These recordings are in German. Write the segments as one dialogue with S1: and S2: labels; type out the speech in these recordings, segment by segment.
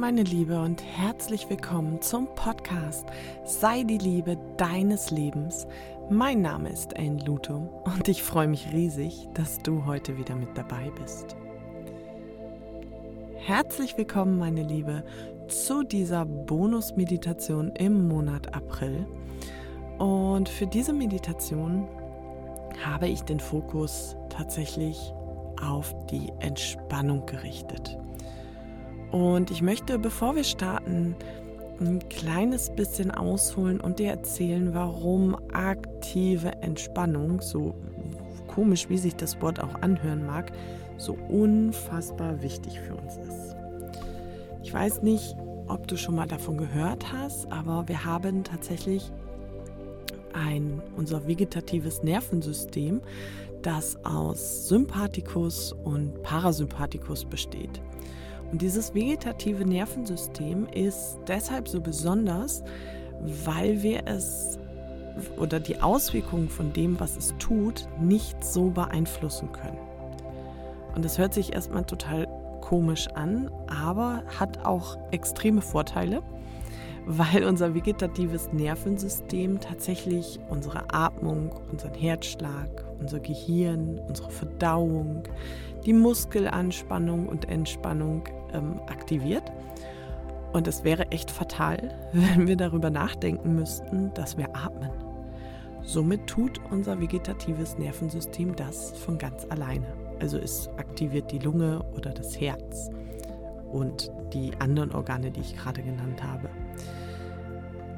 S1: meine Liebe und herzlich willkommen zum Podcast Sei die Liebe deines Lebens. Mein Name ist Anne Lutum und ich freue mich riesig, dass du heute wieder mit dabei bist. Herzlich willkommen, meine Liebe, zu dieser Bonus-Meditation im Monat April. Und für diese Meditation habe ich den Fokus tatsächlich auf die Entspannung gerichtet. Und ich möchte, bevor wir starten, ein kleines bisschen ausholen und dir erzählen, warum aktive Entspannung, so komisch wie sich das Wort auch anhören mag, so unfassbar wichtig für uns ist. Ich weiß nicht, ob du schon mal davon gehört hast, aber wir haben tatsächlich ein, unser vegetatives Nervensystem, das aus Sympathikus und Parasympathikus besteht. Und dieses vegetative Nervensystem ist deshalb so besonders, weil wir es oder die Auswirkungen von dem, was es tut, nicht so beeinflussen können. Und das hört sich erstmal total komisch an, aber hat auch extreme Vorteile, weil unser vegetatives Nervensystem tatsächlich unsere Atmung, unseren Herzschlag, unser Gehirn, unsere Verdauung, die Muskelanspannung und Entspannung ähm, aktiviert. Und es wäre echt fatal, wenn wir darüber nachdenken müssten, dass wir atmen. Somit tut unser vegetatives Nervensystem das von ganz alleine. Also es aktiviert die Lunge oder das Herz und die anderen Organe, die ich gerade genannt habe.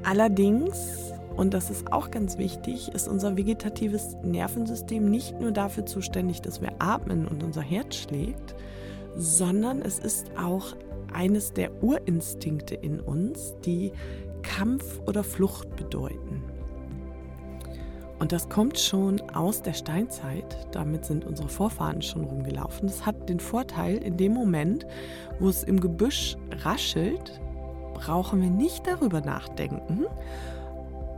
S1: Allerdings, und das ist auch ganz wichtig, ist unser vegetatives Nervensystem nicht nur dafür zuständig, dass wir atmen und unser Herz schlägt, sondern es ist auch eines der Urinstinkte in uns, die Kampf oder Flucht bedeuten. Und das kommt schon aus der Steinzeit. Damit sind unsere Vorfahren schon rumgelaufen. Das hat den Vorteil, in dem Moment, wo es im Gebüsch raschelt, brauchen wir nicht darüber nachdenken,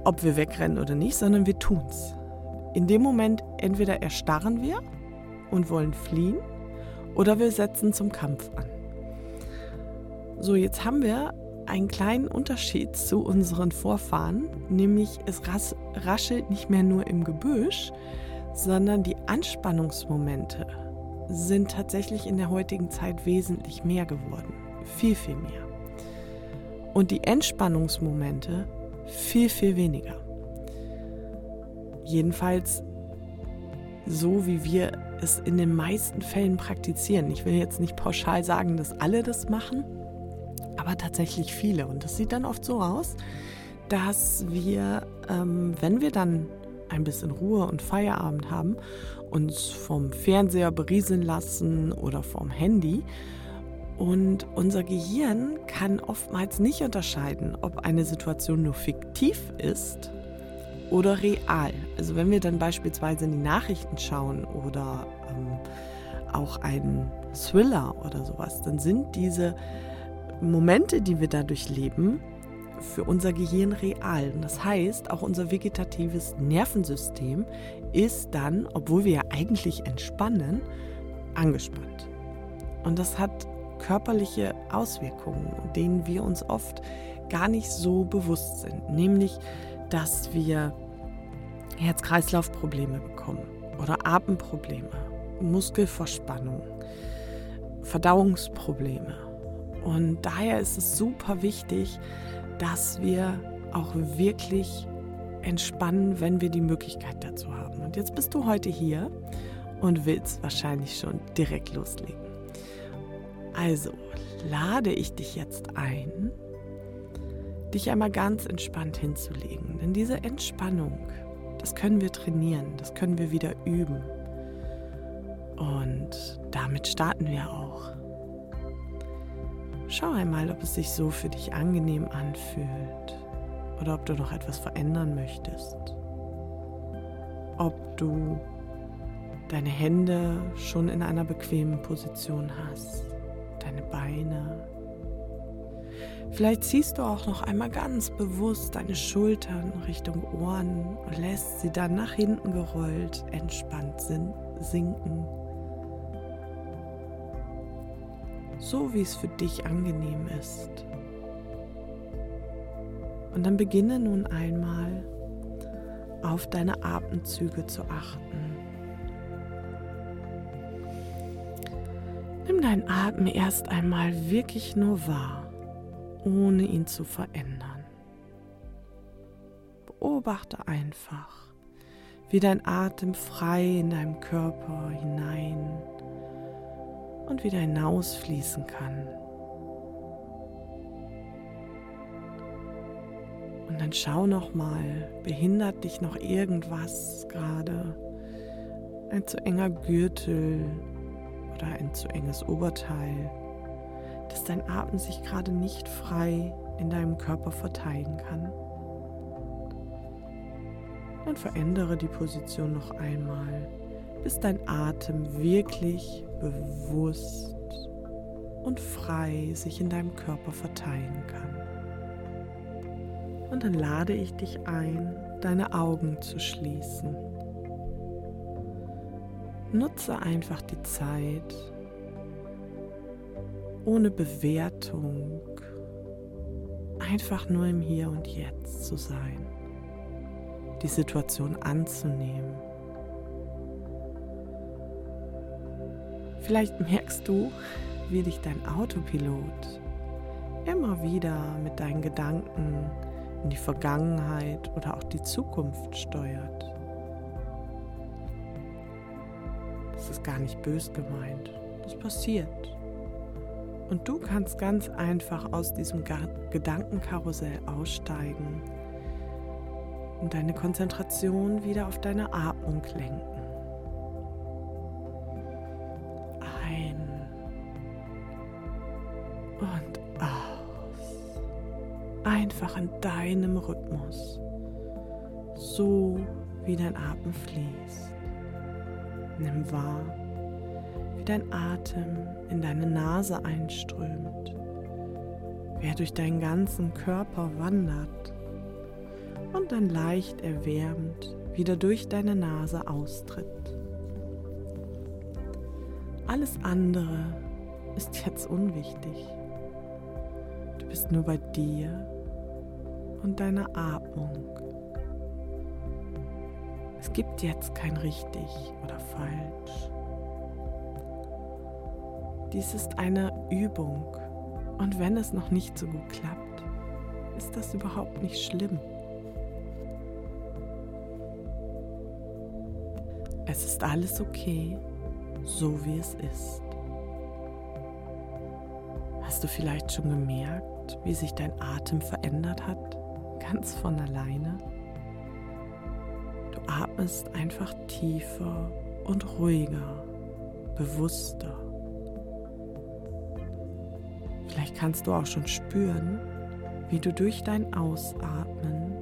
S1: ob wir wegrennen oder nicht, sondern wir tun es. In dem Moment entweder erstarren wir und wollen fliehen oder wir setzen zum Kampf an. So, jetzt haben wir einen kleinen Unterschied zu unseren Vorfahren, nämlich es raschelt nicht mehr nur im Gebüsch, sondern die Anspannungsmomente sind tatsächlich in der heutigen Zeit wesentlich mehr geworden. Viel, viel mehr. Und die Entspannungsmomente viel, viel weniger. Jedenfalls so, wie wir es in den meisten Fällen praktizieren. Ich will jetzt nicht pauschal sagen, dass alle das machen, aber tatsächlich viele. Und das sieht dann oft so aus, dass wir, ähm, wenn wir dann ein bisschen Ruhe und Feierabend haben, uns vom Fernseher berieseln lassen oder vom Handy. Und unser Gehirn kann oftmals nicht unterscheiden, ob eine Situation nur fiktiv ist oder real. Also wenn wir dann beispielsweise in die Nachrichten schauen oder ähm, auch einen Thriller oder sowas, dann sind diese Momente, die wir dadurch leben, für unser Gehirn real. Und das heißt, auch unser vegetatives Nervensystem ist dann, obwohl wir ja eigentlich entspannen, angespannt. Und das hat körperliche Auswirkungen, denen wir uns oft gar nicht so bewusst sind. Nämlich, dass wir Herz-Kreislauf-Probleme bekommen oder Atemprobleme, Muskelverspannung, Verdauungsprobleme. Und daher ist es super wichtig, dass wir auch wirklich entspannen, wenn wir die Möglichkeit dazu haben. Und jetzt bist du heute hier und willst wahrscheinlich schon direkt loslegen. Also lade ich dich jetzt ein, dich einmal ganz entspannt hinzulegen. Denn diese Entspannung, das können wir trainieren, das können wir wieder üben. Und damit starten wir auch. Schau einmal, ob es sich so für dich angenehm anfühlt oder ob du noch etwas verändern möchtest. Ob du deine Hände schon in einer bequemen Position hast, deine Beine, Vielleicht ziehst du auch noch einmal ganz bewusst deine Schultern Richtung Ohren und lässt sie dann nach hinten gerollt entspannt sinken. so wie es für dich angenehm ist. Und dann beginne nun einmal auf deine Atemzüge zu achten. Nimm deinen Atem erst einmal wirklich nur wahr, ohne ihn zu verändern. Beobachte einfach, wie dein Atem frei in deinem Körper hinein und wieder hinausfließen kann. Und dann schau noch mal, behindert dich noch irgendwas gerade? Ein zu enger Gürtel oder ein zu enges Oberteil, dass dein Atem sich gerade nicht frei in deinem Körper verteilen kann? Dann verändere die Position noch einmal, bis dein Atem wirklich bewusst und frei sich in deinem Körper verteilen kann. Und dann lade ich dich ein, deine Augen zu schließen. Nutze einfach die Zeit ohne Bewertung, einfach nur im Hier und Jetzt zu sein, die Situation anzunehmen. Vielleicht merkst du, wie dich dein Autopilot immer wieder mit deinen Gedanken in die Vergangenheit oder auch die Zukunft steuert. Das ist gar nicht bös gemeint. Das passiert. Und du kannst ganz einfach aus diesem Gedankenkarussell aussteigen und deine Konzentration wieder auf deine Atmung lenken. Ein und einfach in deinem Rhythmus, so wie dein Atem fließt. Nimm wahr, wie dein Atem in deine Nase einströmt, wie er durch deinen ganzen Körper wandert und dann leicht erwärmt wieder durch deine Nase austritt. Alles andere ist jetzt unwichtig. Du bist nur bei dir und deiner Atmung. Gibt jetzt kein richtig oder falsch. Dies ist eine Übung und wenn es noch nicht so gut klappt, ist das überhaupt nicht schlimm. Es ist alles okay, so wie es ist. Hast du vielleicht schon gemerkt, wie sich dein Atem verändert hat? ganz von alleine. Atmest einfach tiefer und ruhiger, bewusster. Vielleicht kannst du auch schon spüren, wie du durch dein Ausatmen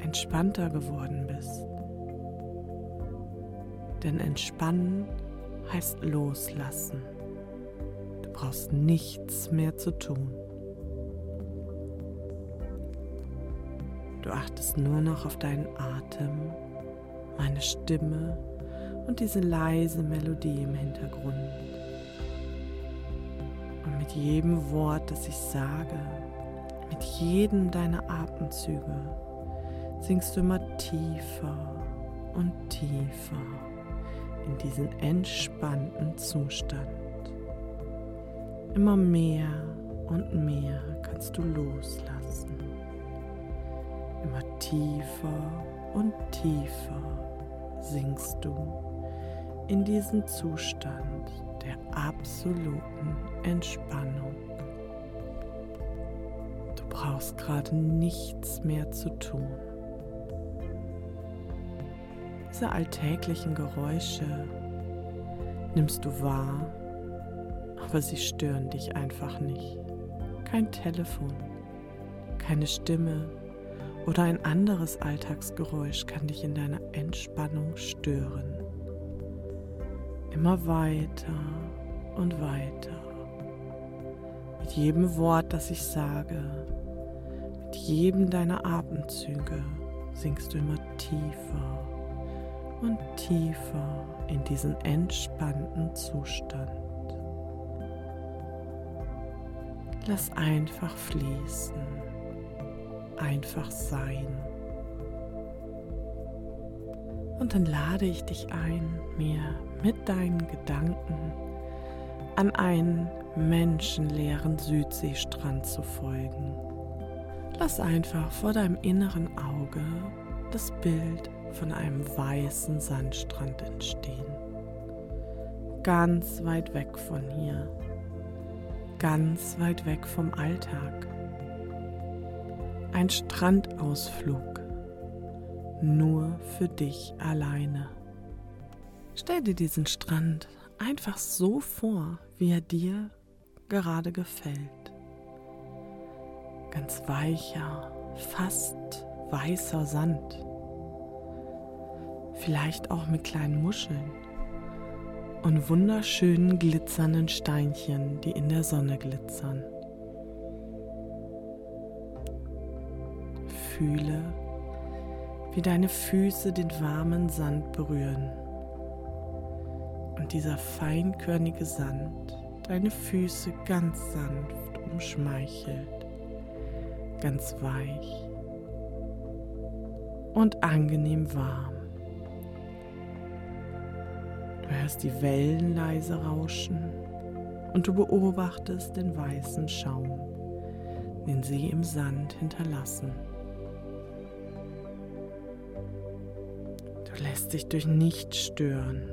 S1: entspannter geworden bist. Denn entspannen heißt loslassen. Du brauchst nichts mehr zu tun. Du achtest nur noch auf deinen Atem, meine Stimme und diese leise Melodie im Hintergrund. Und mit jedem Wort, das ich sage, mit jedem deiner Atemzüge, sinkst du immer tiefer und tiefer in diesen entspannten Zustand. Immer mehr und mehr kannst du loslassen immer tiefer und tiefer sinkst du in diesen Zustand der absoluten Entspannung. Du brauchst gerade nichts mehr zu tun. Diese alltäglichen Geräusche nimmst du wahr, aber sie stören dich einfach nicht. Kein Telefon, keine Stimme, oder ein anderes Alltagsgeräusch kann dich in deiner Entspannung stören. Immer weiter und weiter. Mit jedem Wort, das ich sage, mit jedem deiner Atemzüge sinkst du immer tiefer und tiefer in diesen entspannten Zustand. Lass einfach fließen, einfach sein. Und dann lade ich dich ein, mir mit deinen Gedanken an einen menschenleeren Südseestrand zu folgen. Lass einfach vor deinem inneren Auge das Bild von einem weißen Sandstrand entstehen. Ganz weit weg von hier. Ganz weit weg vom Alltag. Ein Strandausflug. Nur für dich alleine. Stell dir diesen Strand einfach so vor, wie er dir gerade gefällt. Ganz weicher, fast weißer Sand. Vielleicht auch mit kleinen Muscheln und wunderschönen glitzernden Steinchen, die in der Sonne glitzern. Fühle, wie deine Füße den warmen Sand berühren und dieser feinkörnige Sand deine Füße ganz sanft umschmeichelt, ganz weich und angenehm warm. Du hörst die Wellen leise rauschen und du beobachtest den weißen Schaum, den sie im Sand hinterlassen. Lässt dich durch nichts stören.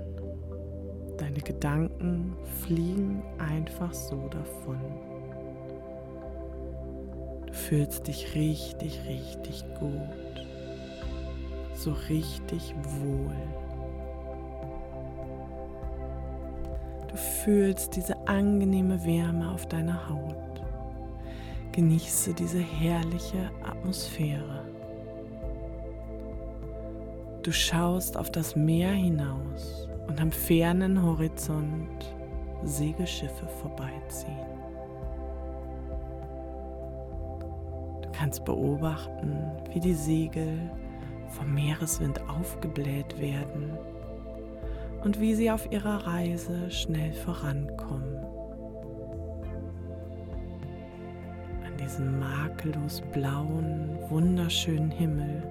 S1: Deine Gedanken fliegen einfach so davon. Du fühlst dich richtig, richtig gut. So richtig wohl. Du fühlst diese angenehme Wärme auf deiner Haut. Genieße diese herrliche Atmosphäre. Du schaust auf das Meer hinaus und am fernen Horizont Segelschiffe vorbeiziehen. Du kannst beobachten, wie die Segel vom Meereswind aufgebläht werden und wie sie auf ihrer Reise schnell vorankommen. An diesem makellos blauen, wunderschönen Himmel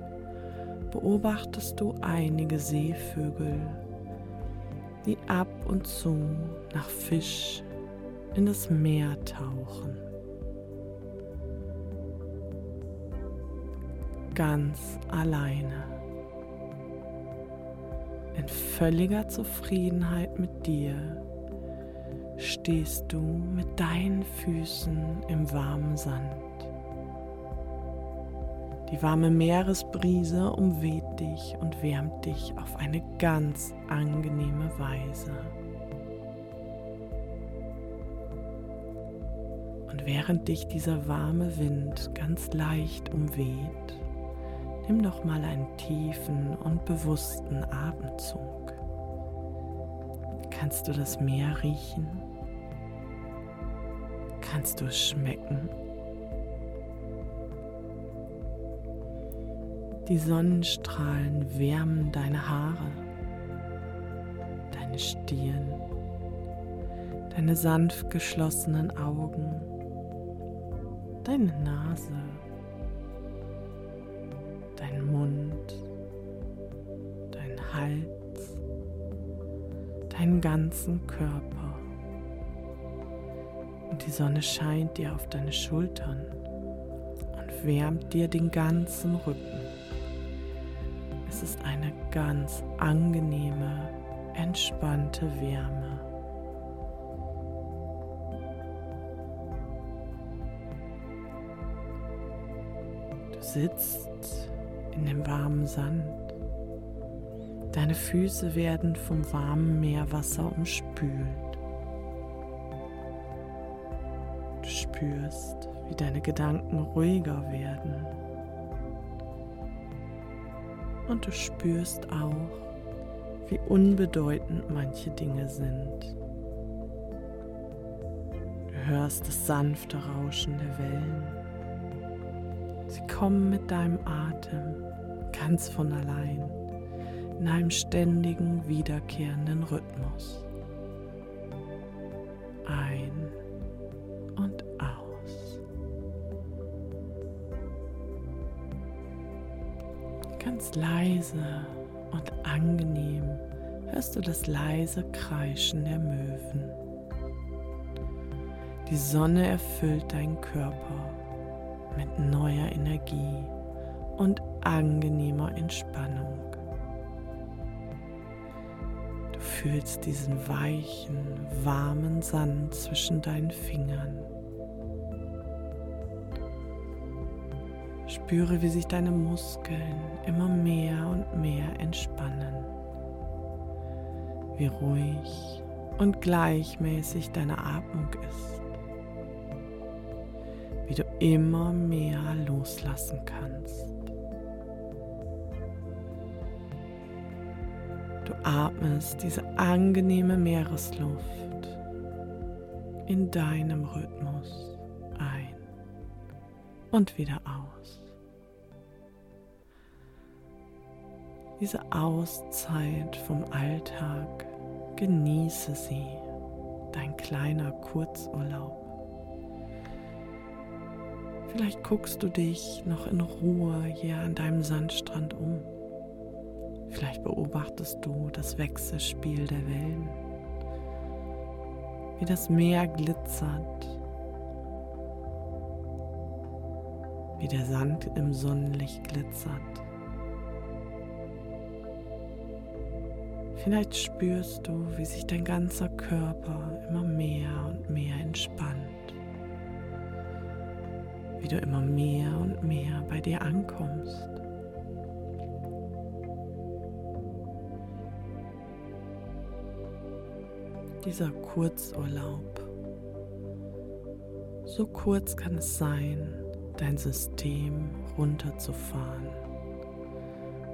S1: beobachtest du einige Seevögel, die ab und zu nach Fisch in das Meer tauchen. Ganz alleine in völliger Zufriedenheit mit dir stehst du mit deinen Füßen im warmen Sand. Die warme Meeresbrise umweht dich und wärmt dich auf eine ganz angenehme Weise. Und während dich dieser warme Wind ganz leicht umweht, Nimm noch mal einen tiefen und bewussten Atemzug. Kannst du das Meer riechen? Kannst du es schmecken? Die Sonnenstrahlen wärmen deine Haare, deine Stirn, deine sanft geschlossenen Augen, deine Nase dein Mund, dein Hals, deinen ganzen Körper. Und die Sonne scheint dir auf deine Schultern und wärmt dir den ganzen Rücken. Es ist eine ganz angenehme, entspannte Wärme. Du sitzt in dem warmen Sand. Deine Füße werden vom warmen Meerwasser umspült. Du spürst, wie deine Gedanken ruhiger werden. Und du spürst auch, wie unbedeutend manche Dinge sind. Du hörst das sanfte Rauschen der Wellen. Sie kommen mit deinem Atem ganz von allein in einem ständigen, wiederkehrenden Rhythmus. Ein Ganz leise und angenehm hörst du das leise Kreischen der Möwen. Die Sonne erfüllt deinen Körper mit neuer Energie und angenehmer Entspannung. Du fühlst diesen weichen, warmen Sand zwischen deinen Fingern. Spüre, wie sich deine Muskeln immer mehr und mehr entspannen. Wie ruhig und gleichmäßig deine Atmung ist. Wie du immer mehr loslassen kannst. Du atmest diese angenehme Meeresluft in deinem Rhythmus ein und wieder aus. Diese Auszeit vom Alltag, genieße sie, dein kleiner Kurzurlaub. Vielleicht guckst du dich noch in Ruhe hier an deinem Sandstrand um. Vielleicht beobachtest du das Wechselspiel der Wellen, wie das Meer glitzert, wie der Sand im Sonnenlicht glitzert. Vielleicht spürst du, wie sich dein ganzer Körper immer mehr und mehr entspannt, wie du immer mehr und mehr bei dir ankommst. dieser Kurzurlaub. So kurz kann es sein, dein System runterzufahren.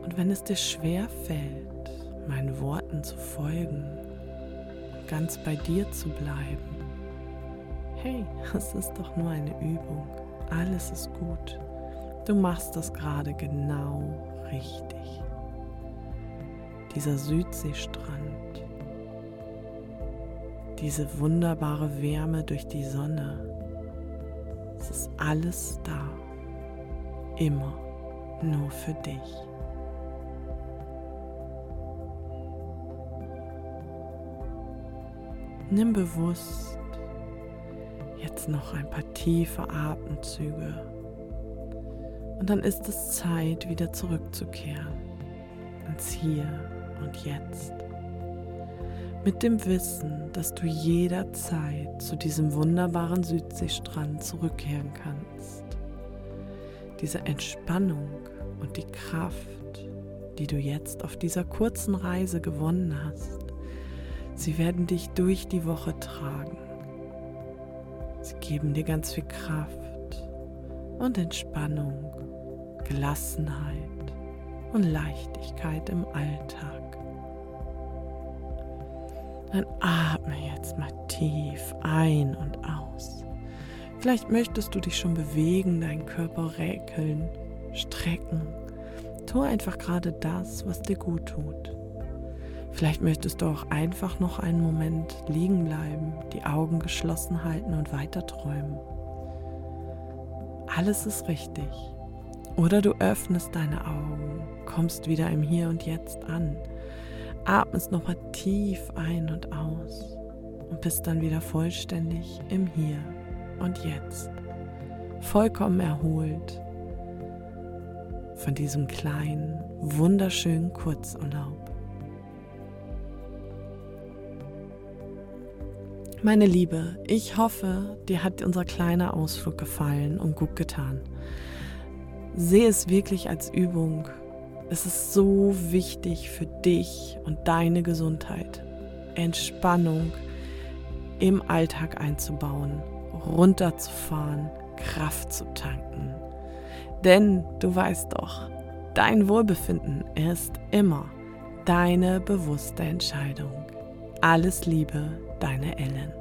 S1: Und wenn es dir schwer fällt, meinen Worten zu folgen, ganz bei dir zu bleiben, hey, es ist doch nur eine Übung. Alles ist gut. Du machst das gerade genau richtig. Dieser Südseestrand diese wunderbare Wärme durch die Sonne. Es ist alles da, immer nur für dich. Nimm bewusst jetzt noch ein paar tiefe Atemzüge und dann ist es Zeit, wieder zurückzukehren ins Hier und Jetzt mit dem Wissen, dass du jederzeit zu diesem wunderbaren Südseestrand zurückkehren kannst. Diese Entspannung und die Kraft, die du jetzt auf dieser kurzen Reise gewonnen hast, sie werden dich durch die Woche tragen. Sie geben dir ganz viel Kraft und Entspannung, Gelassenheit und Leichtigkeit im Alltag. Dann atme jetzt mal tief ein und aus. Vielleicht möchtest du dich schon bewegen, deinen Körper räkeln, strecken. Tu einfach gerade das, was dir gut tut. Vielleicht möchtest du auch einfach noch einen Moment liegen bleiben, die Augen geschlossen halten und weiter träumen. Alles ist richtig. Oder du öffnest deine Augen, kommst wieder im Hier und Jetzt an Atmest nochmal tief ein und aus und bist dann wieder vollständig im Hier und Jetzt. Vollkommen erholt von diesem kleinen, wunderschönen Kurzurlaub. Meine Liebe, ich hoffe, dir hat unser kleiner Ausflug gefallen und gut getan. Sehe es wirklich als Übung es ist so wichtig für dich und deine Gesundheit, Entspannung im Alltag einzubauen, runterzufahren, Kraft zu tanken. Denn du weißt doch, dein Wohlbefinden ist immer deine bewusste Entscheidung. Alles Liebe, deine Ellen.